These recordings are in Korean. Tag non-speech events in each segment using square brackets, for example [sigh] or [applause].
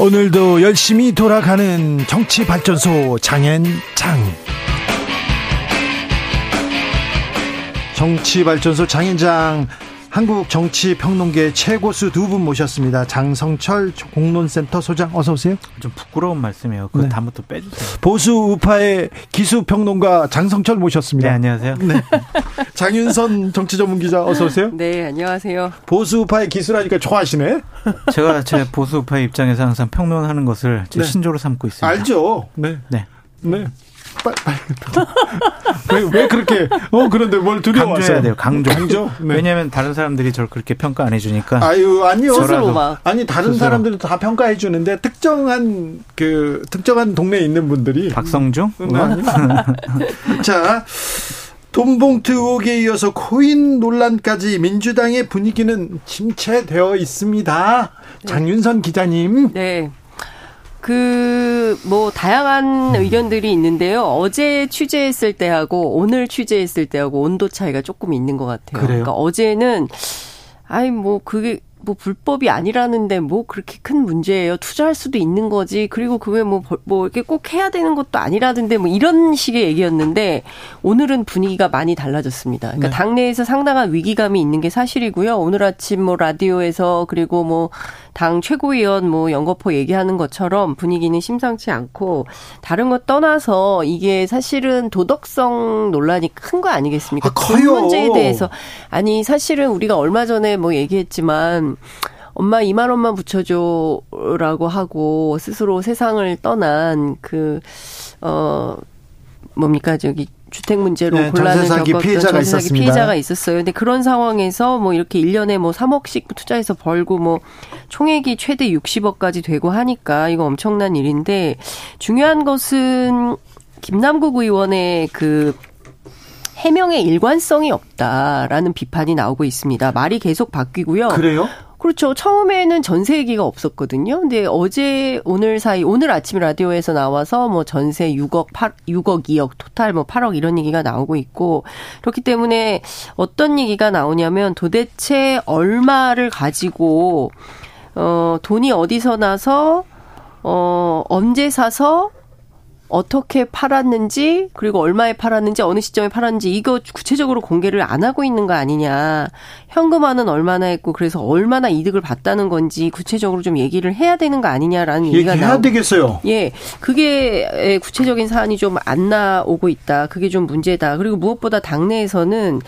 오늘도 열심히 돌아가는 정치발전소 장앤장. 정치발전소 장앤장 한국 정치 평론계 최고수 두 분 모셨습니다. 장성철 공론센터 소장 어서 오세요. 좀 부끄러운 말씀이에요. 그거 네. 다음부터 빼주세요. 보수 우파의 기수 평론가 장성철 모셨습니다. 네 안녕하세요. 네. [laughs] 장윤선 정치 전문 기자 어서 오세요. 네 안녕하세요. 보수 우파의 기수라니까 좋아하시네. 제가 제 보수 우파의 입장에서 항상 평론하는 것을 제 네. 신조로 삼고 있습니다. 알죠. 네. 네. 네. 빨리, 빨리. 왜, 왜 그렇게, 어, 그런데 뭘 두려워하세요? 강조해야 돼요, 강조. 강조? 네. 왜냐면 다른 사람들이 저를 그렇게 평가 안 해주니까. 아유, 아니요. 스스로 아니, 다른 스스로. 사람들도 다 평가해 주는데, 특정한, 그, 특정한 동네에 있는 분들이. 박성중? 음, [laughs] 자. 돈봉투 의혹에 이어서 코인 논란까지 민주당의 분위기는 침체되어 있습니다. 네. 장윤선 기자님. 네. 그, 뭐, 다양한 음. 의견들이 있는데요. 어제 취재했을 때하고 오늘 취재했을 때하고 온도 차이가 조금 있는 것 같아요. 그래요? 그러니까 어제는, 아이, 뭐, 그게, 뭐 불법이 아니라는데 뭐 그렇게 큰 문제예요. 투자할 수도 있는 거지. 그리고 그게 뭐, 뭐 이렇게 꼭 해야 되는 것도 아니라던데 뭐 이런 식의 얘기였는데 오늘은 분위기가 많이 달라졌습니다. 그러니까 네. 당내에서 상당한 위기감이 있는 게 사실이고요. 오늘 아침 뭐 라디오에서 그리고 뭐 당 최고위원 뭐 연거포 얘기하는 것처럼 분위기는 심상치 않고 다른 것 떠나서 이게 사실은 도덕성 논란이 큰 거 아니겠습니까? 아, 그 문제에 대해서. 아니 사실은 우리가 얼마 전에 뭐 얘기했지만 엄마 2만 원만 붙여줘라고 하고 스스로 세상을 떠난 그, 어, 뭡니까, 저기, 주택 문제로 네, 곤란을 겪었던 피해자가 있었습니다. 피해자가 있었어요. 근데 그런 상황에서 뭐 이렇게 1년에 뭐 3억씩 투자해서 벌고 뭐 총액이 최대 60억까지 되고 하니까 이거 엄청난 일인데 중요한 것은 김남국 의원의 그 해명의 일관성이 없다라는 비판이 나오고 있습니다. 말이 계속 바뀌고요. 그래요? 그렇죠. 처음에는 전세 얘기가 없었거든요. 근데 어제 오늘 사이 오늘 아침 라디오에서 나와서 뭐 전세 6억 8 6억 2억 토탈 뭐 8억 이런 얘기가 나오고 있고 그렇기 때문에 어떤 얘기가 나오냐면 도대체 얼마를 가지고 어 돈이 어디서 나서 어 언제 사서 어떻게 팔았는지 그리고 얼마에 팔았는지 어느 시점에 팔았는지 이거 구체적으로 공개를 안 하고 있는 거 아니냐. 현금화는 얼마나 했고 그래서 얼마나 이득을 봤다는 건지 구체적으로 좀 얘기를 해야 되는 거 아니냐라는 얘기가 해야 나오... 되겠어요. 예. 그게 구체적인 사안이 좀 안 나오고 있다. 그게 좀 문제다. 그리고 무엇보다 당내에서는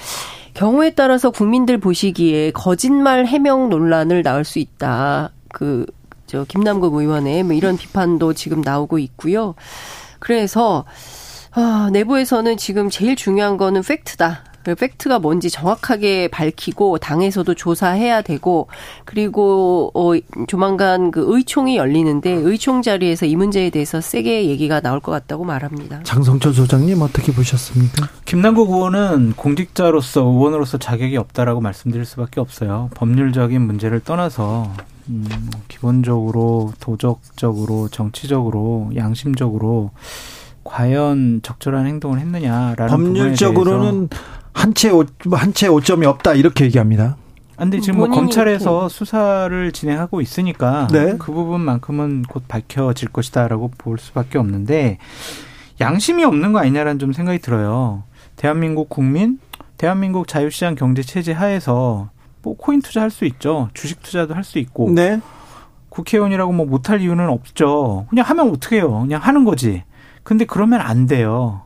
경우에 따라서 국민들 보시기에 거짓말 해명 논란을 낳을 수 있다. 그, 저, 김남국 의원의 뭐 이런 비판도 지금 나오고 있고요. 그래서 아, 내부에서는 지금 제일 중요한 거는 팩트다. 그 팩트가 뭔지 정확하게 밝히고 당에서도 조사해야 되고 그리고 어 조만간 그 의총이 열리는데 의총 자리에서 이 문제에 대해서 세게 얘기가 나올 것 같다고 말합니다. 장성철 소장님 어떻게 보셨습니까? 김남국 의원은 공직자로서 의원으로서 자격이 없다라고 말씀드릴 수밖에 없어요. 법률적인 문제를 떠나서 음, 기본적으로 도덕적으로 정치적으로 양심적으로 과연 적절한 행동을 했느냐라는 법률적으로는 한채 한채 오점이 없다 이렇게 얘기합니다. 근데 지금 뭐 검찰에서 이렇게. 수사를 진행하고 있으니까 네. 그 부분만큼은 곧 밝혀질 것이다라고 볼 수밖에 없는데 양심이 없는 거 아니냐라는 좀 생각이 들어요. 대한민국 국민, 대한민국 자유시장 경제 체제 하에서 뭐 코인 투자할 수 있죠. 주식 투자도 할 수 있고. 네. 국회의원이라고 뭐 못할 이유는 없죠. 그냥 하면 어떻게 해요? 그냥 하는 거지. 근데 그러면 안 돼요.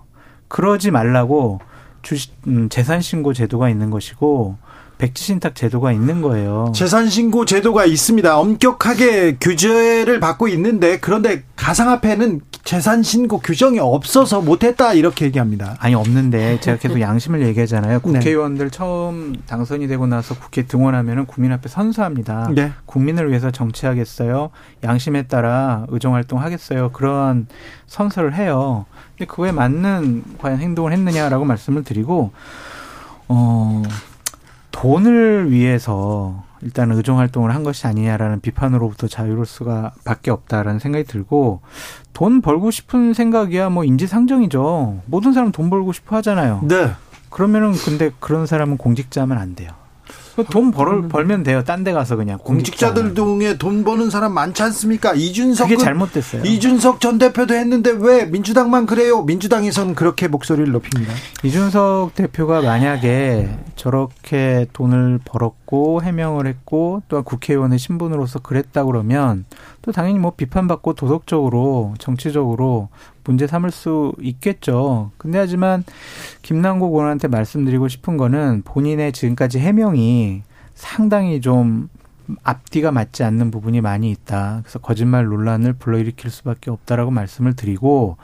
그러지 말라고 주식 음, 재산 신고 제도가 있는 것이고 백지 신탁 제도가 있는 거예요. 재산 신고 제도가 있습니다. 엄격하게 규제를 받고 있는데 그런데 가상화폐는 재산 신고 규정이 없어서 못했다 이렇게 얘기합니다. 아니 없는데 제가 계속 [laughs] 양심을 얘기하잖아요. 네. 국회의원들 네. 처음 당선이 되고 나서 국회 등원하면은 국민 앞에 선수합니다. 네. 국민을 위해서 정치하겠어요. 양심에 따라 의정 활동 하겠어요. 그런 선서를 해요. 근데 그거에 맞는 과연 행동을 했느냐라고 말씀을 드리고 어 돈을 위해서 일단 의정 활동을 한 것이 아니냐라는 비판으로부터 자유로울 수가 밖에 없다라는 생각이 들고 돈 벌고 싶은 생각이야 뭐 인지상정이죠. 모든 사람 돈 벌고 싶어 하잖아요. 네. 그러면은 근데 그런 사람은 공직자면 안 돼요. 돈 벌, 벌면 돼요. 딴 데 가서 그냥. 공직자들 중에 돈 버는 사람 많지 않습니까? 이준석. 그게 잘못됐어요. 이준석 전 대표도 했는데 왜 민주당만 그래요? 민주당에서는 그렇게 목소리를 높입니다. 이준석 대표가 만약에 저렇게 돈을 벌었고 해명을 했고 또한 국회의원의 신분으로서 그랬다 그러면 또 당연히 뭐 비판받고 도덕적으로 정치적으로 문제 삼을 수 있겠죠. 근데 하지만 김남국 의원한테 말씀드리고 싶은 거는 본인의 지금까지 해명이 상당히 좀 앞뒤가 맞지 않는 부분이 많이 있다. 그래서 거짓말 논란을 불러일으킬 수밖에 없다라고 말씀을 드리고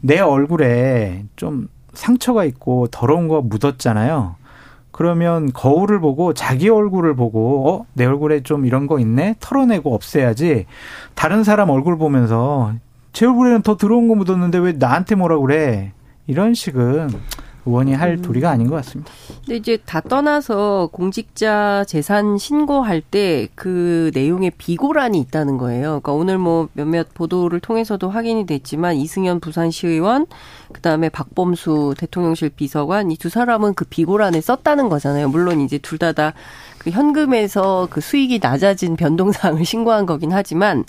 내 얼굴에 좀 상처가 있고 더러운 거 묻었잖아요. 그러면 거울을 보고 자기 얼굴을 보고 어, 내 얼굴에 좀 이런 거 있네. 털어내고 없애야지. 다른 사람 얼굴 보면서 제 얼굴에는 더 들어온 거 묻었는데 왜 나한테 뭐라 그래? 이런 식은 의원이 할 음. 도리가 아닌 것 같습니다. 근데 이제 다 떠나서 공직자 재산 신고할 때 그 내용에 비고란이 있다는 거예요. 그러니까 오늘 뭐 몇몇 보도를 통해서도 확인이 됐지만 이승현 부산시의원 그다음에 박범수 대통령실 비서관 이 두 사람은 그 비고란에 썼다는 거잖아요. 물론 이제 둘 다다 그 현금에서 그 수익이 낮아진 변동사항을 신고한 거긴 하지만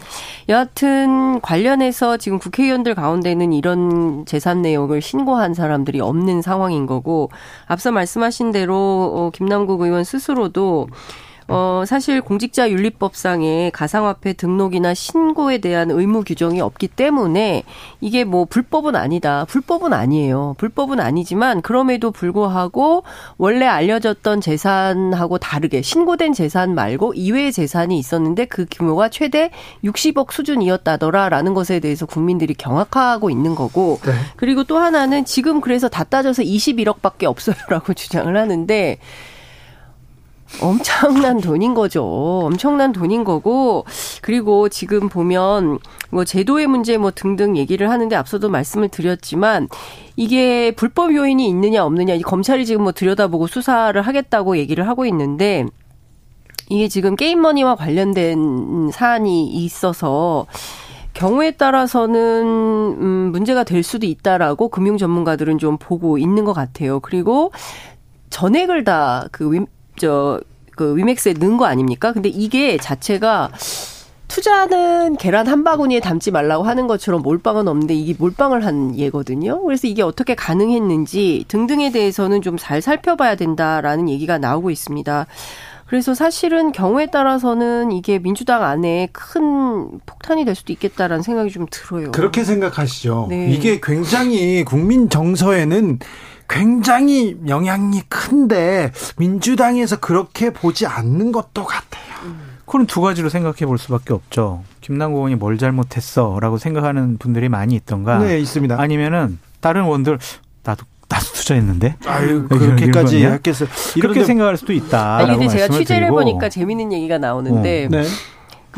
여하튼 관련해서 지금 국회의원들 가운데는 이런 재산 내용을 신고한 사람들이 없는 상황인 거고 앞서 말씀하신 대로 어, 김남국 의원 스스로도 어, 사실 공직자 윤리법상에 가상화폐 등록이나 신고에 대한 의무 규정이 없기 때문에 이게 뭐 불법은 아니다. 불법은 아니에요. 불법은 아니지만 그럼에도 불구하고 원래 알려졌던 재산하고 다르게 신고된 재산 말고 이외의 재산이 있었는데 그 규모가 최대 60억 수준이었다더라라는 것에 대해서 국민들이 경악하고 있는 거고 네. 그리고 또 하나는 지금 그래서 다 따져서 21억밖에 없어요라고 [laughs] 주장을 하는데 엄청난 돈인 거죠. 엄청난 돈인 거고 그리고 지금 보면 뭐 제도의 문제 뭐 등등 얘기를 하는데 앞서도 말씀을 드렸지만 이게 불법 요인이 있느냐 없느냐 검찰이 지금 뭐 들여다보고 수사를 하겠다고 얘기를 하고 있는데 이게 지금 게임머니와 관련된 사안이 있어서 경우에 따라서는 음 문제가 될 수도 있다라고 금융 전문가들은 좀 보고 있는 것 같아요. 그리고 전액을 다 그 저 그 위맥스에 넣은 거 아닙니까? 근데 이게 자체가 투자는 계란 한 바구니에 담지 말라고 하는 것처럼 몰빵은 없는데 이게 몰빵을 한 예거든요. 그래서 이게 어떻게 가능했는지 등등에 대해서는 좀 잘 살펴봐야 된다라는 얘기가 나오고 있습니다. 그래서 사실은 경우에 따라서는 이게 민주당 안에 큰 폭탄이 될 수도 있겠다라는 생각이 좀 들어요. 그렇게 생각하시죠. 네. 이게 굉장히 국민 정서에는 굉장히 영향이 큰데 민주당에서 그렇게 보지 않는 것도 같아요. 그럼 두 가지로 생각해 볼 수밖에 없죠. 김남국 의원이 뭘 잘못했어라고 생각하는 분들이 많이 있던가. 네, 있습니다. 아니면은 다른 의원들 나도 나도 투자했는데. 아유 그렇게까지 했겠어. 이렇게 생각할 수도 있다. 아니 근데 제가 취재를 드리고. 해보니까 재밌는 얘기가 나오는데. 어. 네.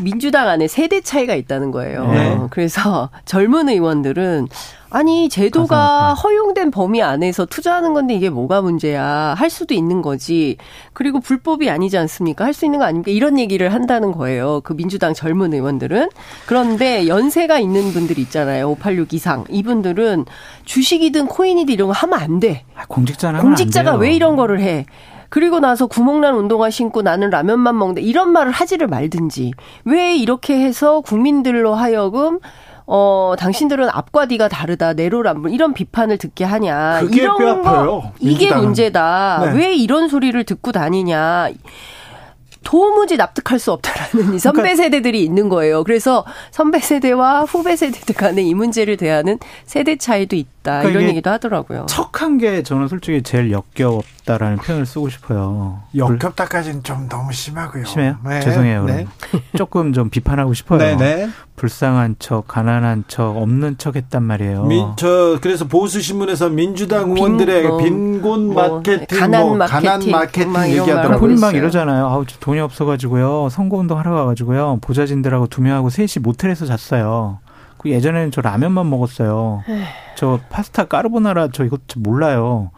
민주당 안에 세대 차이가 있다는 거예요. 네. 그래서 젊은 의원들은 아니 제도가 허용된 범위 안에서 투자하는 건데 이게 뭐가 문제야? 할 수도 있는 거지. 그리고 불법이 아니지 않습니까? 할 수 있는 거 아닙니까? 이런 얘기를 한다는 거예요. 그 민주당 젊은 의원들은. 그런데 연세가 있는 분들 있잖아요. 586 이상. 이분들은 주식이든 코인이든 이런 거 하면 안돼. 아, 공직자는 공직자가 왜 이런 거를 해 그리고 나서 구멍난 운동화 신고 나는 라면만 먹는데 이런 말을 하지를 말든지 왜 이렇게 해서 국민들로 하여금 어, 당신들은 앞과 뒤가 다르다, 내로란 이런 비판을 듣게 하냐. 그게 이런 거, 이게 문제다. 네. 왜 이런 소리를 듣고 다니냐. 도무지 납득할 수 없다라는 이 선배 그러니까 세대들이 있는 거예요. 그래서 선배 세대와 후배 세대들 간에 이 문제를 대하는 세대 차이도 있다. 그러니까 이런 얘기도 하더라고요. 척한 게 저는 솔직히 제일 역겹다라는 표현을 쓰고 싶어요. 역겹다까지는 좀 너무 심하고요. 심해요? 네. 죄송해요. 네. 조금 좀 비판하고 싶어요. 네, 네. 불쌍한 척, 가난한 척, 없는 척 했단 말이에요. 민, 저 그래서 보수 신문에서 민주당 의원들의 빈, 어, 빈곤 뭐, 마케팅, 가난 뭐, 마케팅, 가난 마케팅 얘기하더라고요. 본인 막 이러잖아요. 아우 돈이 없어가지고요. 선거운동 하러 가가지고요. 보좌진들하고 두 명하고 셋이 모텔에서 잤어요. 그 예전에는 저 라면만 먹었어요. 저 파스타 까르보나라 저 이거 몰라요.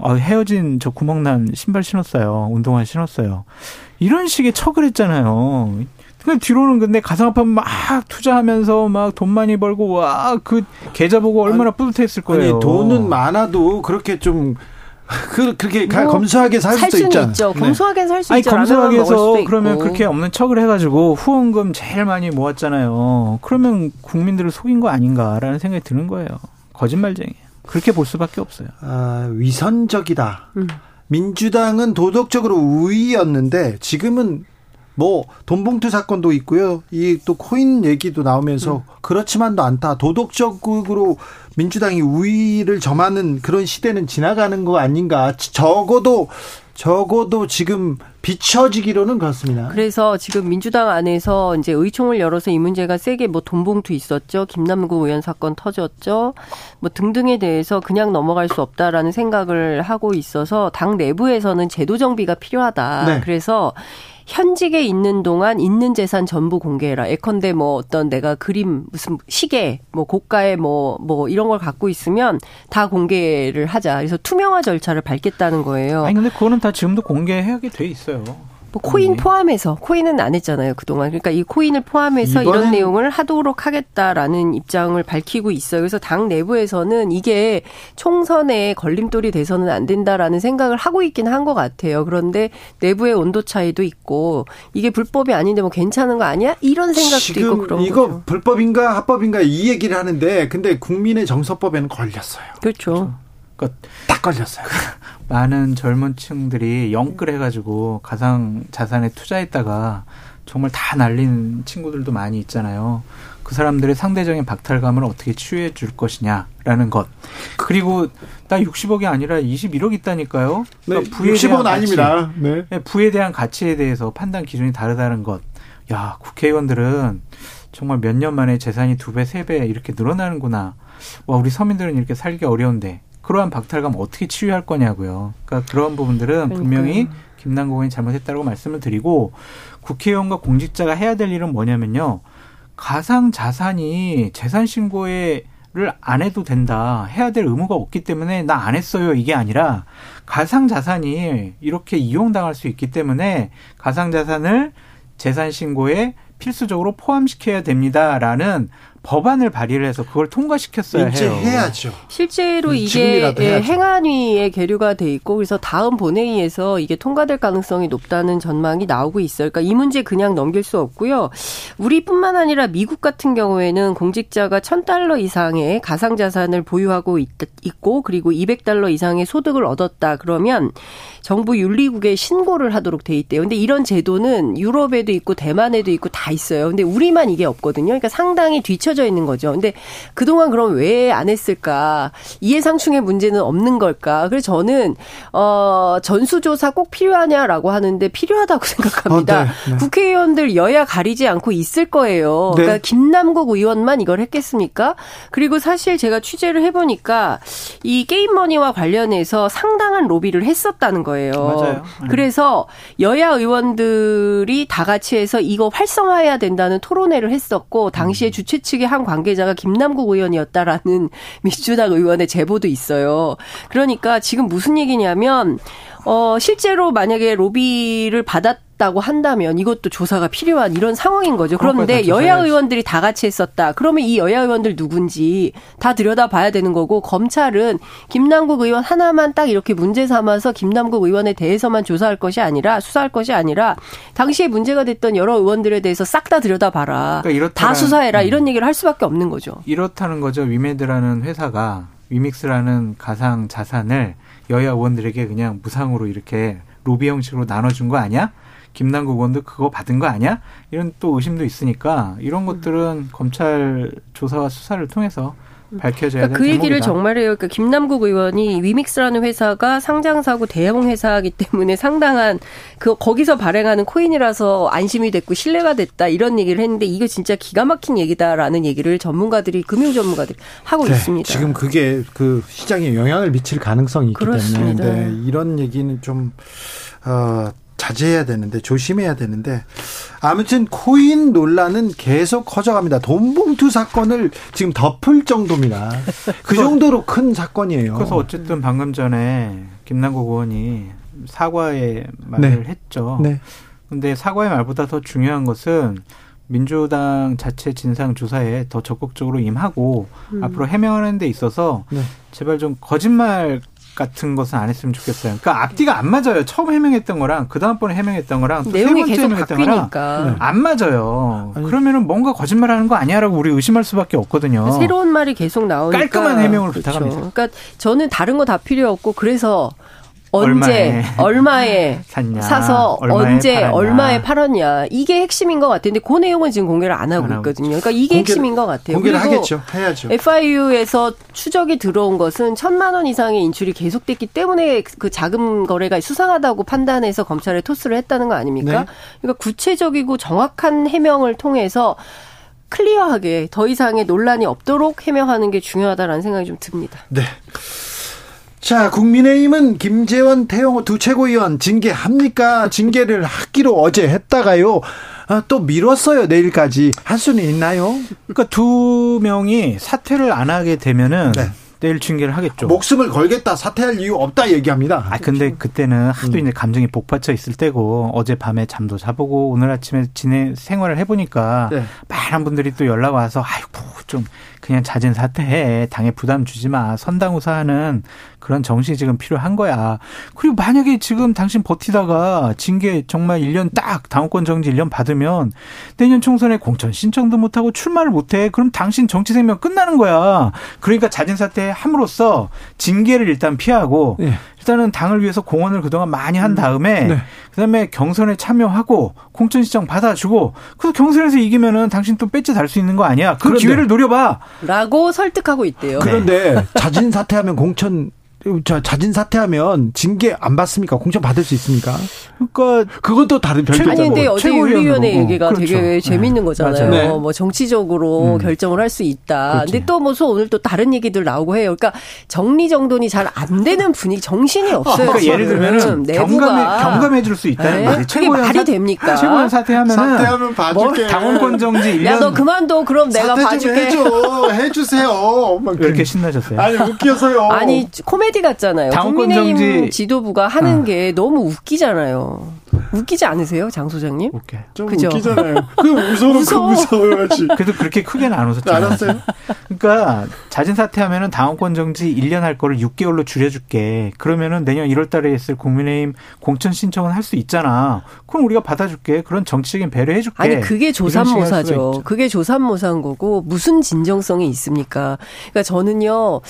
아, 헤어진 저 구멍난 신발 신었어요. 운동화 신었어요. 이런 식의 척을 했잖아요. 근데 뒤로는 근데 가상화폐 막 투자하면서 막 돈 많이 벌고 와 그 계좌 보고 얼마나 뿌듯했을 거예요. 아니 돈은 많아도 그렇게 좀 그, 그렇게 뭐 검소하게 살, 살 수도 있잖아요. 있죠. 네. 검소하게 살수 있죠. 아니, 검소하게 해서 그러면 그렇게 없는 척을 해가지고 후원금 제일 많이 모았잖아요. 그러면 국민들을 속인 거 아닌가라는 생각이 드는 거예요. 거짓말쟁이에요. 그렇게 볼 수밖에 없어요. 아, 위선적이다. 음. 민주당은 도덕적으로 우위였는데 지금은 뭐 돈봉투 사건도 있고요. 이 또 코인 얘기도 나오면서 음. 그렇지만도 않다. 도덕적으로 민주당이 우위를 점하는 그런 시대는 지나가는 거 아닌가. 적어도 적어도 지금 비춰지기로는 그렇습니다. 그래서 지금 민주당 안에서 이제 의총을 열어서 이 문제가 세게 뭐 돈봉투 있었죠. 김남국 의원 사건 터졌죠. 뭐 등등에 대해서 그냥 넘어갈 수 없다라는 생각을 하고 있어서 당 내부에서는 제도 정비가 필요하다. 네. 그래서 현직에 있는 동안 있는 재산 전부 공개해라. 예컨대 뭐 어떤 내가 그림 무슨 시계 뭐 고가의 뭐뭐 뭐 이런 걸 갖고 있으면 다 공개를 하자. 그래서 투명화 절차를 밟겠다는 거예요. 아니 근데 그거는 다 지금도 공개하게 돼 있어요. 뭐 코인 네. 포함해서 코인은 안 했잖아요 그동안 그러니까 이 코인을 포함해서 이런 내용을 하도록 하겠다라는 입장을 밝히고 있어요 그래서 당 내부에서는 이게 총선에 걸림돌이 돼서는 안 된다라는 생각을 하고 있긴 한 것 같아요 그런데 내부의 온도 차이도 있고 이게 불법이 아닌데 뭐 괜찮은 거 아니야 이런 생각도 있고 그런 이거 거죠. 불법인가 합법인가 이 얘기를 하는데 근데 국민의 정서법에는 걸렸어요 그렇죠. 그렇죠. 그딱 걸렸어요. [laughs] 많은 젊은 층들이 영끌해가지고 가상 자산에 투자했다가 정말 다 날린 친구들도 많이 있잖아요. 그 사람들의 상대적인 박탈감을 어떻게 치유해 줄 것이냐라는 것. 그리고 나 60억이 아니라 21억 있다니까요. 그러니까 네, 부에 60억은 아닙니다. 네. 네. 부에 대한 가치에 대해서 판단 기준이 다르다는 것. 야, 국회의원들은 정말 몇 년 만에 재산이 두 배, 세 배 이렇게 늘어나는구나. 와, 우리 서민들은 이렇게 살기 어려운데 그러한 박탈감 어떻게 치유할 거냐고요. 그러니까 그런 부분들은 그러니까요. 분명히 김남국 의원이 잘못했다고 말씀을 드리고 국회의원과 공직자가 해야 될 일은 뭐냐면요. 가상 자산이 재산 신고에 를안 해도 된다. 해야 될 의무가 없기 때문에 나 안 했어요. 이게 아니라 가상 자산이 이렇게 이용당할 수 있기 때문에 가상 자산을 재산 신고에 필수적으로 포함시켜야 됩니다라는 법안을 발의를 해서 그걸 통과시켰어야 해요. 해야죠. 실제로 이게 예, 행안위에 계류가 돼 있고 그래서 다음 본회의에서 이게 통과될 가능성이 높다는 전망이 나오고 있어요. 그러니까 이 문제 그냥 넘길 수 없고요. 우리뿐만 아니라 미국 같은 경우에는 공직자가 1000달러 이상의 가상 자산을 보유하고 있, 고 그리고 200달러 이상의 소득을 얻었다 그러면 정부 윤리국에 신고를 하도록 돼 있대요. 근데 이런 제도는 유럽에도 있고 대만에도 있고 다 있어요. 근데 우리만 이게 없거든요. 그러니까 상당히 뒤처 펼쳐져 있는 거죠. 근데 그동안 그럼 왜 안 했을까? 이해상충의 문제는 없는 걸까? 그래서 저는 어 전수조사 꼭 필요하냐라고 하는데 필요하다고 [laughs] 생각합니다. 어, 네, 네. 국회의원들 여야 가리지 않고 있을 거예요. 네. 그러니까 김남국 의원만 이걸 했겠습니까? 그리고 사실 제가 취재를 해보니까 이 게임머니와 관련해서 상당한 로비를 했었다는 거예요. 맞아요. 네. 그래서 여야 의원들이 다 같이 해서 이거 활성화해야 된다는 토론회를 했었고 당시에 음. 주최 측이 쪽의 한 관계자가 김남국 의원이었다라는 [laughs] 민주당 의원의 제보도 있어요. 그러니까 지금 무슨 얘기냐면 어 실제로 만약에 로비를 받았 다고 한다면 이것도 조사가 필요한 이런 상황인 거죠. 그런데 여야 의원들이 다 같이 했었다. 그러면 이 여야 의원들 누군지 다 들여다봐야 되는 거고 검찰은 김남국 의원 하나만 딱 이렇게 문제 삼아서 김남국 의원에 대해서만 조사할 것이 아니라 수사할 것이 아니라 당시에 문제가 됐던 여러 의원들에 대해서 싹 다 들여다봐라. 그러니까 다 수사해라 음. 이런 얘기를 할 수밖에 없는 거죠. 이렇다는 거죠. 위메드라는 회사가 위믹스라는 가상 자산을 여야 의원들에게 그냥 무상으로 이렇게 로비 형식으로 나눠준 거 아니야? 김남국 의원도 그거 받은 거 아니야? 이런 또 의심도 있으니까 이런 것들은 검찰 조사와 수사를 통해서 밝혀져야 그러니까 그 얘기를 정말 해요. 그러니까 김남국 의원이 위믹스라는 회사가 상장사고 대형 회사이기 때문에 상당한 그 거기서 발행하는 코인이라서 안심이 됐고 신뢰가 됐다 이런 얘기를 했는데 이거 진짜 기가 막힌 얘기다라는 얘기를 전문가들이 금융 전문가들이 하고 네, 있습니다. 지금 그게 그 시장에 영향을 미칠 가능성이 있기 그렇습니다. 때문에 네, 이런 얘기는 좀 어, 자제해야 되는데 조심해야 되는데 아무튼 코인 논란은 계속 커져갑니다. 돈봉투 사건을 지금 덮을 정도입니다. 그 정도로 큰 사건이에요. 그래서 어쨌든 방금 전에 김남국 의원이 사과의 말을 네. 했죠. 네. 근데 사과의 말보다 더 중요한 것은 민주당 자체 진상 조사에 더 적극적으로 임하고 음. 앞으로 해명하는 데 있어서 네. 제발 좀 거짓말 같은 것은 안 했으면 좋겠어요. 그러니까 앞뒤가 안 맞아요. 처음 해명했던 거랑 그 다음번에 해명했던 거랑 내용이 계속 해명했던 바뀌니까 거랑 안 맞아요. 아니, 그러면은 뭔가 거짓말하는 거 아니야라고 우리 의심할 수밖에 없거든요. 새로운 말이 계속 나오니까 깔끔한 해명을 그렇죠. 부탁합니다. 그러니까 저는 다른 거 다 필요 없고 그래서 언제 얼마에, [laughs] 샀냐, 사서 얼마에 언제 팔았냐. 얼마에 팔았냐 이게 핵심인 것 같은데 그 내용은 지금 공개를 안 하고 안 있거든요. 그러니까 이게 핵심인 것 같아요. 공개를 하겠죠. 해야죠. FIU에서 추적이 들어온 것은 천만 원 이상의 인출이 계속됐기 때문에 그 자금 거래가 수상하다고 판단해서 검찰에 토스를 했다는 거 아닙니까? 네. 그러니까 구체적이고 정확한 해명을 통해서 클리어하게 더 이상의 논란이 없도록 해명하는 게 중요하다라는 생각이 좀 듭니다. 네. 자, 국민의힘은 김재원, 태영호 두 최고위원 징계합니까? 징계를 하기로 어제 했다가요. 아, 또 미뤘어요. 내일까지. 할 수는 있나요? 그러니까 두 명이 사퇴를 안 하게 되면은 네. 내일 징계를 하겠죠. 목숨을 걸겠다, 사퇴할 이유 없다 얘기합니다. 아 근데 그때는 하도 음. 이제 감정이 복받쳐 있을 때고 어제 밤에 잠도 자보고 오늘 아침에 지내 생활을 해보니까 네. 많은 분들이 또 연락 와서 아이고 좀 그냥 잦은 사퇴해. 당에 부담 주지 마. 선당우사하는 그런 정신이 지금 필요한 거야. 그리고 만약에 지금 당신 버티다가 징계 정말 1년 딱 당원권 정지 1년 받으면 내년 총선에 공천 신청도 못 하고 출마를 못 해. 그럼 당신 정치 생명 끝나는 거야. 그러니까 잦은 사퇴 함으로써 징계를 일단 피하고 네. 일단은 당을 위해서 공헌을 그동안 많이 한 음. 다음에 네. 그다음에 경선에 참여하고 공천 신청 받아주고 그 경선에서 이기면은 당신 또 배지 달 수 있는 거 아니야? 그 그런데, 기회를 노려봐. 라고 설득하고 있대요. 그런데 자진 사퇴하면 공천 자, 자진 사퇴하면 징계 안 받습니까? 공천 받을 수 있습니까? 그러니까 그건 또 다른 별개잖아요. 아니 근데 어제 윤리위원회 얘기가 그렇죠. 되게 네. 재밌는 거잖아요. 네. 뭐 정치적으로 음. 결정을 할 수 있다. 그렇지. 근데 또뭐 오늘 또 다른 얘기들 나오고 해요. 그러니까 정리 정돈이 잘 안 되는 분위기, 정신이 없어요. 그러니까 예를 들면 경감해 경감해 줄 수 있다는 네? 거지. 그게 말이 사, 됩니까? 최고위원 사퇴하면 사퇴하면 봐줄게. 뭐, 당원권 정지 1년. 야너 그만둬. 그럼 내가 봐줄게. 해줘. 해주세요. 왜 이렇게 신나셨어요? 아니 웃겨서요. 아니 코 미디 같잖아요. 국민의힘 정지... 지도부가 하는 아. 게 너무 웃기잖아요. 웃기지 않으세요, 장 소장님? 웃겨. 좀 그죠? 웃기잖아요. 그 무서워, 무서워. 무서워야지. 그래도 그렇게 크게는 안 웃었죠. 알았어요. 그러니까 자진 사퇴하면은 당원권 정지 1년 할 거를 6개월로 줄여줄게. 그러면은 내년 1월달에 있을 국민의힘 공천 신청은 할 수 있잖아. 그럼 우리가 받아줄게. 그런 정치적인 배려해줄게. 아니 그게 조삼모사죠. 그게 조삼모사인 거고 무슨 진정성이 있습니까? 그러니까 저는요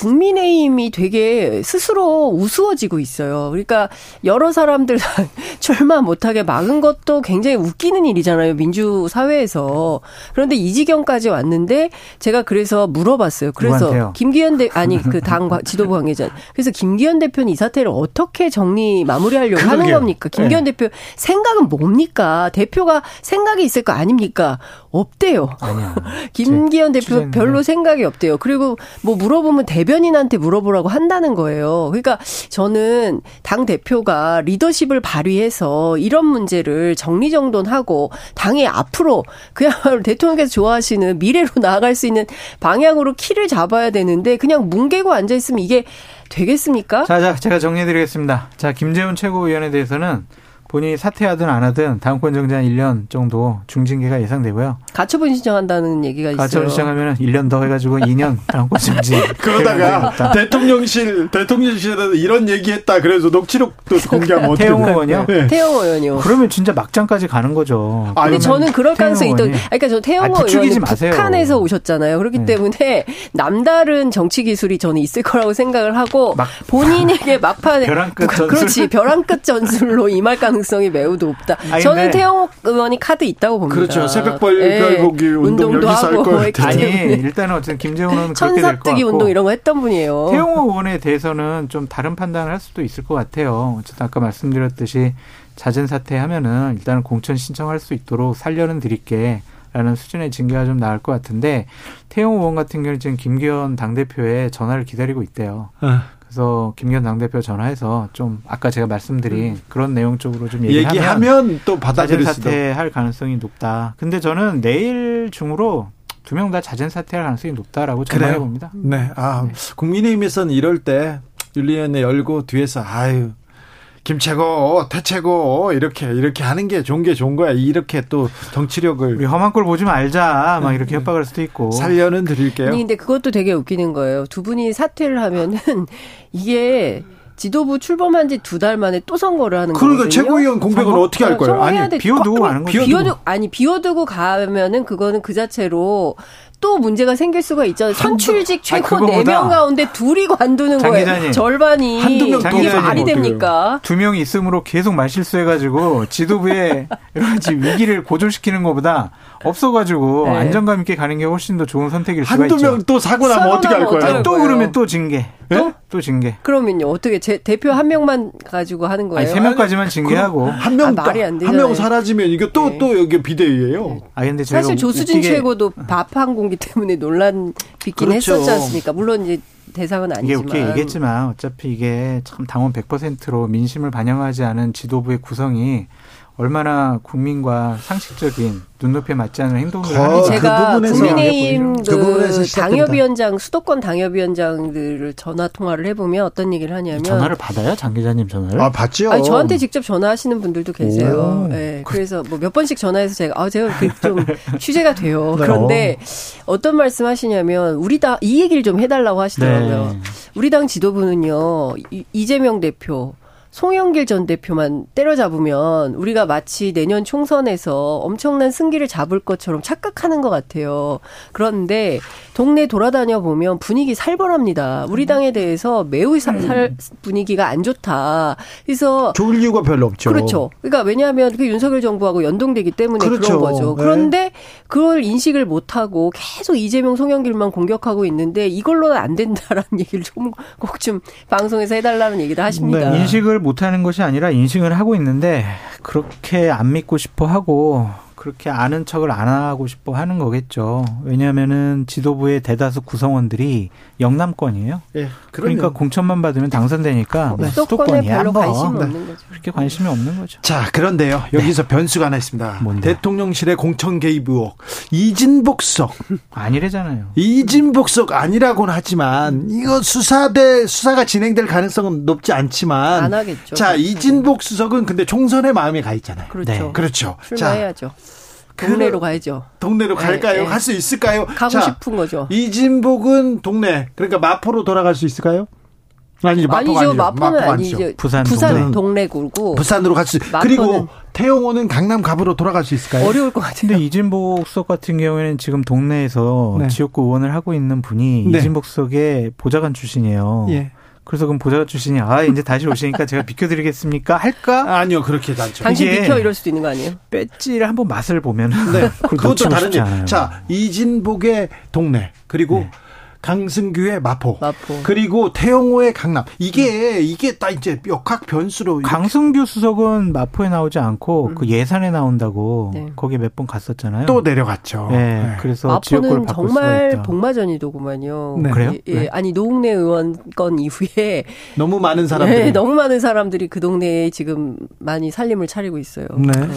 국민의힘이 되게 스스로 우스워지고 있어요. 그러니까 여러 사람들 [laughs] 출마 못하게 막은 것도 굉장히 웃기는 일이잖아요. 민주 사회에서. 그런데 이 지경까지 왔는데 제가 그래서 물어봤어요. 그래서 누구한테요? 김기현 대 아니 그 [laughs] 당 지도부 관계자. 그래서 김기현 대표는 이 사태를 어떻게 정리 마무리하려고 그러게요. 하는 겁니까? 김기현 네. 대표 생각은 뭡니까? 대표가 생각이 있을 거 아닙니까? 없대요. [laughs] 김기현 대표 별로 생각이 없대요. 그리고 뭐 물어보면 대변 인한테 물어보라고 한다는 거예요. 그러니까 저는 당 대표가 리더십을 발휘해서 이런 문제를 정리정돈하고 당의 앞으로 그야말로 대통령께서 좋아하시는 미래로 [laughs] 나아갈 수 있는 방향으로 키를 잡아야 되는데 그냥 뭉개고 앉아 있으면 이게 되겠습니까? 자, 자, 제가 정리해드리겠습니다. 자, 김재훈 최고위원에 대해서는 본인이 사퇴하든 안 하든 다음권 정지 한 1년 정도 중징계가 예상되고요. 가처분 신청한다는 얘기가 있어요. 가처분 신청하면 1년 더 해가지고 2년 다음권 정지. [laughs] 그러다가 대통령실 대통령실에서 이런 얘기했다. 그래서 녹취록도 공개하면 어떻게 태용 의원이요? 네. 태용 의원이요. 그러면 진짜 막장까지 가는 거죠. 아, 근데 저는 그럴 가능성이 있던. 그러니까 저 태용 의원이 북한에서 오셨잖아요. 그렇기 네. 때문에 남다른 정치 기술이 저는 있을 거라고 생각을 하고 막, 본인에게 막판 벼랑 끝 전술. 그렇지 벼랑 끝 전술로 임할 가능. [laughs] 가능성이 매우 높다. 아니, 저는 태영욱 의원이 카드 있다고 봅니다. 그렇죠. 새벽별 네. 보기 운동 운동도 하고 거 아니 일단은 어쨌든 될것 같고 운동 이런 거 했던 분이에요. 태영욱 의원에 대해서는 좀 다른 판단을 할 수도 있을 것 같아요. 어쨌든 아까 말씀드렸듯이 잦은 사퇴하면은 일단은 공천 신청할 수 있도록 살려는 드릴게. 라는 수준의 징계가 좀 나을 것 같은데 태용 의원 같은 경우는 지금 김기현 당대표의 전화를 기다리고 있대요. 어. 그래서 김기현 당대표 전화해서 좀 아까 제가 말씀드린 음. 그런 내용 쪽으로 좀 얘기하면, 얘기하면 또 받아들일 사퇴할 가능성이 높다. 근데 저는 내일 중으로 두 명 다 자진 사퇴할 가능성이 높다라고 전망해 봅니다. 네. 아, 네. 국민의힘에서는 이럴 때 윤리위원회 열고 뒤에서 아유 김채고, 태채고 이렇게 이렇게 하는 게 좋은 게 좋은 거야. 이렇게 또 정치력을 우리 험한 꼴 보지 말자. 막 이렇게 협박할 수도 있고. 살려는 드릴게요. 아니, 근데 그것도 되게 웃기는 거예요. 두 분이 사퇴를 하면은 [laughs] 이게 지도부 출범한 지 두 달 만에 또 선거를 하는 거예요. 그러니까 최고위원 공백은 어떻게 할 거예요? 아니 비워두고 가는 거죠. 비워두 아니 비워두고 가면은 그거는 그 자체로 또 문제가 생길 수가 있잖아요. 선출직 최고 네 명 가운데 둘이 관두는 거예요. 기자님, 절반이 한두 명 이게 말이 됩니까? 두 명이 있으므로 계속 말실수해가지고 지도부에 [laughs] 여러 가지 위기를 고조시키는 것보다 없어가지고 네. 안정감 있게 가는 게 훨씬 더 좋은 선택일 수가 있죠. 한두 명 또 사고 나면 어떻게 할 거예요? 또 그러면 또 징계. 또? 네? 또 징계. 그러면요 어떻게 제 대표 한 명만 가지고 하는 거예요? 아니, 세 명까지만 징계하고 한명 아, 말이 안 되잖아요. 한 명 사라지면 이게 또또 네. 또 여기 비대위예요. 네. 아 근데 사실 조수진 웃기게... 최고도 밥한 공기 때문에 논란 빚긴 그렇죠. 했었지 않습니까? 물론 이제 대상은 아니지만. 이게 웃게 얘기했지만 어차피 이게 참 당원 100%로 민심을 반영하지 않은 지도부의 구성이 얼마나 국민과 상식적인 눈높이에 맞지 않는 행동을 하는 제가 그 국민의힘 그, 그 당협위원장 수도권 당협위원장들을 전화 통화를 해보면 어떤 얘기를 하냐면 전화를 받아요? 장 기자님 전화를? 아 받죠 아니, 저한테 직접 전화하시는 분들도 계세요. 네, 그래서 뭐 몇 번씩 전화해서 제가 아 제가 좀 [laughs] 취재가 돼요. 네. 그런데 어떤 말씀하시냐면 우리 당 이 얘기를 좀 해달라고 하시더라고요. 네. 우리 당 지도부는요 이재명 대표 송영길 전 대표만 때려잡으면 우리가 마치 내년 총선에서 엄청난 승기를 잡을 것처럼 착각하는 것 같아요. 그런데 동네 돌아다녀 보면 분위기 살벌합니다. 우리 당에 대해서 매우 살, 살 분위기가 안 좋다. 그래서 좋을 이유가 별로 없죠. 그렇죠. 그러니까 왜냐하면 그 윤석열 정부하고 연동되기 때문에 그렇죠. 그런 거죠. 네. 그런데 그걸 인식을 못 하고 계속 이재명 송영길만 공격하고 있는데 이걸로는 안 된다라는 [laughs] 얘기를 좀 꼭좀 방송에서 해달라는 얘기도 하십니다. 네. 인식을 못하는 것이 아니라 인식을 하고 있는데 그렇게 안 믿고 싶어 하고 그렇게 아는 척을 안 하고 싶어 하는 거겠죠. 왜냐하면은 지도부의 대다수 구성원들이 영남권이에요. 예, 그러니까 공천만 받으면 당선되니까 네. 수도권이야. 별로 뭐. 관심이 네. 없는 거죠. 그렇게 관심이 없는 거죠. 자, 그런데요. 여기서 네. 변수가 하나 있습니다. 뭔데? 대통령실의 공천 개입 의혹. 이진복석 [laughs] 아니래잖아요. 이진복석 아니라고는 하지만 이거 수사대 수사가 진행될 가능성은 높지 않지만 안 하겠죠. 자, 이진복 수석은 근데 총선에 마음이 가 있잖아요. 그렇죠. 네. 그렇죠. 출마해야죠. 자, 동네로 가야죠. 동네로 네, 갈까요? 네. 갈수 있을까요? 가고 자, 싶은 거죠. 이진복은 동네. 그러니까 마포로 돌아갈 수 있을까요? 아니죠. 마포가 아니죠. 마포는 아니죠. 부산, 부산 동네. 굴고 부산으로 갈 수. 그리고 태용호는 강남 갑으로 돌아갈 수 있을까요? 어려울 것. 근데 이진복 수석 같은 경우에는 지금 동네에서 네. 지역구 의원을 하고 있는 분이 네. 이진복 수석의 보좌관 출신이에요. 예. 그래서 그럼 보좌관 출신이 아 이제 다시 오시니까 제가 비켜드리겠습니까 할까? 아니요 그렇게 않죠. 당신 비켜 이럴 수도 있는 거 아니에요? 배지를 한번 맛을 보면 네 [laughs] 그것도 다른 일. 자 이진복의 동네 그리고 네. 강승규의 마포, 마포. 그리고 태영호의 강남. 이게 음. 이게 딱 이제 역학 변수로. 강승규 수석은 마포에 나오지 않고 음. 그 예산에 나온다고 네. 거기 몇 번 갔었잖아요. 또 내려갔죠. 네. 네. 그래서 마포는 정말 복마전이더구만요. 네. 그래요? 예, 네. 아니 노웅래 의원 건 이후에 너무 많은 사람들이 네, [laughs] 너무 많은 사람들이 그 동네에 지금 많이 살림을 차리고 있어요. 네. 네.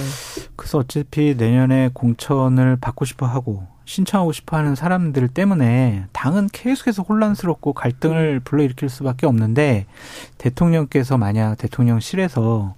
그래서 어차피 내년에 공천을 받고 싶어 하고 신청하고 싶어 하는 사람들 때문에 당은 계속해서 혼란스럽고 갈등을 불러일으킬 수밖에 없는데 대통령께서 만약 대통령실에서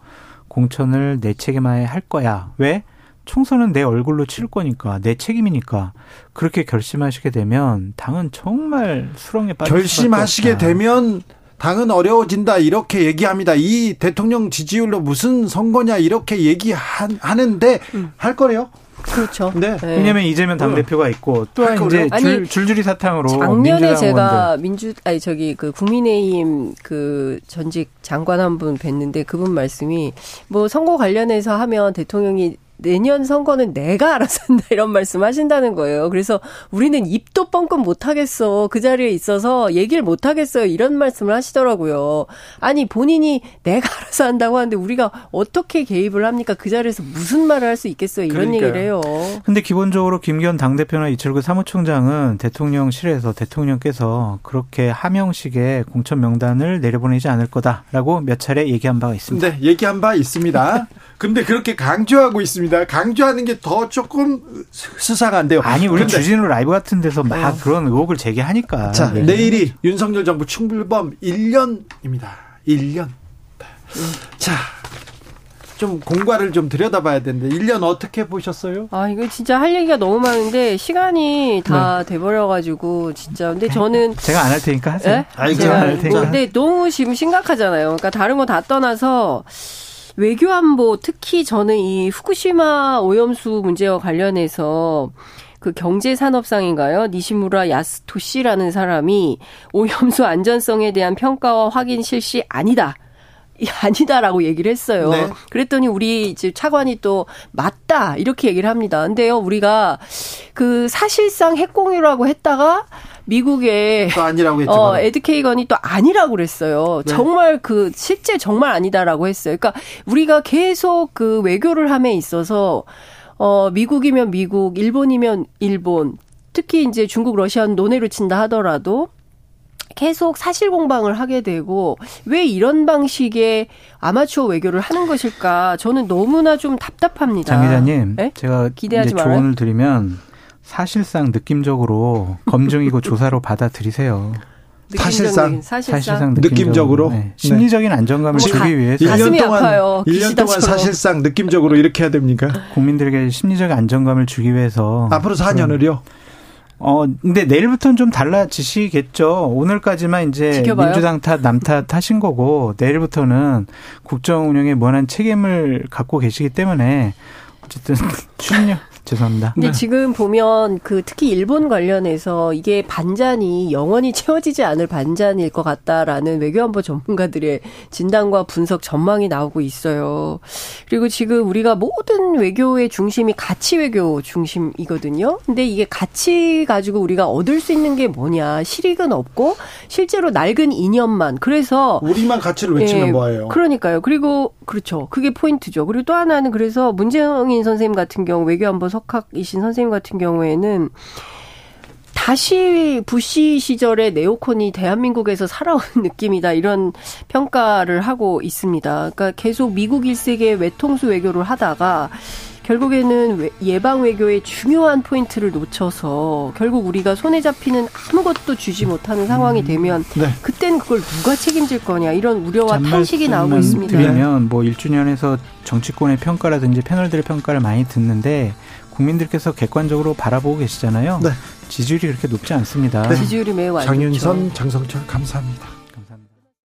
공천을 내 책임하에 할 거야. 왜? 총선은 내 얼굴로 치를 거니까 내 책임이니까 그렇게 결심하시게 되면 당은 정말 수렁에 빠질 결심하시게 되면 당은 어려워진다 이렇게 얘기합니다. 이 대통령 지지율로 무슨 선거냐 이렇게 얘기하는데 음. 할 거래요? 그렇죠. 네. 네. 왜냐하면 이재명 당 대표가 있고 또한 이제 줄, 줄줄이 사탕으로 작년에 제가. 민주 아니 저기 그 국민의힘 그 전직 장관 한 분 뵀는데 그분 말씀이 뭐 선거 관련해서 하면 대통령이 내년 선거는 내가 알아서 한다 이런 말씀 하신다는 거예요. 그래서 우리는 입도 뻥끗 못 하겠어. 그 자리에 있어서 얘기를 못 하겠어요. 이런 말씀을 하시더라고요. 아니, 본인이 내가 알아서 한다고 하는데 우리가 어떻게 개입을 합니까? 그 자리에서 무슨 말을 할 수 있겠어요. 이런 그러니까요. 얘기를 해요. 근데 기본적으로 김기현 당대표나 이철구 사무총장은 대통령실에서 대통령께서 그렇게 하명식의 공천 명단을 내려보내지 않을 거다라고 몇 차례 얘기한 바가 있습니다. 네, 얘기한 바 있습니다. 근데 그렇게 강조하고 있습니다. 강조하는 게 더 조금 수상한데요. 아니, 우리 주진우 라이브 같은 데서 막 어. 그런 의혹을 제기하니까. 자, 네. 내일이 윤석열 정부 충불범 1년입니다. 1년. 자, 좀 공과를 좀 들여다봐야 되는데 1년 어떻게 보셨어요? 아 이거 진짜 할 얘기가 너무 많은데 시간이 다 네. 돼버려가지고 진짜 근데 저는 제가 안 할 테니까 하세요. 네? 아, 제가 안 할 테니까. 근데 너무 지금 심각하잖아요. 그러니까 다른 거 다 떠나서 외교안보 특히 저는 이 후쿠시마 오염수 문제와 관련해서 그 경제산업상인가요? 니시무라 야스토시라는 사람이 오염수 안전성에 대한 평가와 확인 실시 아니다. 아니다라고 얘기를 했어요. 네. 그랬더니 우리 이제 차관이 또 맞다 이렇게 얘기를 합니다. 근데요 우리가 그 사실상 핵공유라고 했다가 미국의 또 아니라고 했죠. 어, 에드케이건이 또 아니라고 그랬어요. 네. 정말 그 실제 정말 아니다라고 했어요. 그러니까 우리가 계속 그 외교를 함에 있어서 어 미국이면 미국, 일본이면 일본, 특히 이제 중국, 러시아는 논외로 친다 하더라도 계속 사실 공방을 하게 되고 왜 이런 방식의 아마추어 외교를 하는 것일까? 저는 너무나 좀 답답합니다. 장 기자님, 네? 제가 기대하지 이제 조언을 드리면 사실상 느낌적으로 검증이고 [laughs] 조사로 받아들이세요. 사실상 사실상, 사실상 느낌적으로, 네. 심리적인 안정감을 뭐 주기 위해서 1년 동안 아파요. 1년 동안 사실상 느낌적으로 이렇게 해야 됩니까? 국민들에게 심리적 안정감을 주기 위해서 앞으로 4년을요? 어, 근데 내일부터는 좀 달라지시겠죠. 오늘까지만 이제 지켜봐요. 민주당 탓, 남탓 하신 거고, 내일부터는 국정 운영에 무한한 책임을 갖고 계시기 때문에, 어쨌든, [laughs] 출력, 죄송합니다. 근데 네. 지금 보면 그 특히 일본 관련해서 이게 반잔이 영원히 채워지지 않을 반잔일 것 같다라는 외교안보 전문가들의 진단과 분석 전망이 나오고 있어요. 그리고 지금 우리가 모든 외교의 중심이 가치 외교 중심이거든요. 근데 이게 가치 가지고 우리가 얻을 수 있는 게 뭐냐? 실익은 없고 실제로 낡은 이념만. 그래서 우리만 가치를 외치면 예, 뭐예요? 그러니까요. 그리고 그렇죠. 그게 포인트죠. 그리고 또 하나는 그래서 문재인 선생님 같은 경우 외교안보 석학이신 선생님 같은 경우에는 다시 부시 시절의 네오콘이 대한민국에서 살아온 [laughs] 느낌이다 이런 평가를 하고 있습니다. 그러니까 계속 미국 일색의 외통수 외교를 하다가 결국에는 예방 외교의 중요한 포인트를 놓쳐서 결국 우리가 손에 잡히는 아무것도 주지 못하는 상황이 음, 되면 네. 그땐 그걸 누가 책임질 거냐 이런 우려와 탄식이 나오고 있습니다. 드리면 뭐 1주년에서 정치권의 평가라든지 패널들의 평가를 많이 듣는데 국민들께서 객관적으로 바라보고 계시잖아요. 네. 지지율이 그렇게 높지 않습니다. 네. 지지율이 매우 안 장윤선, 장성철 감사합니다.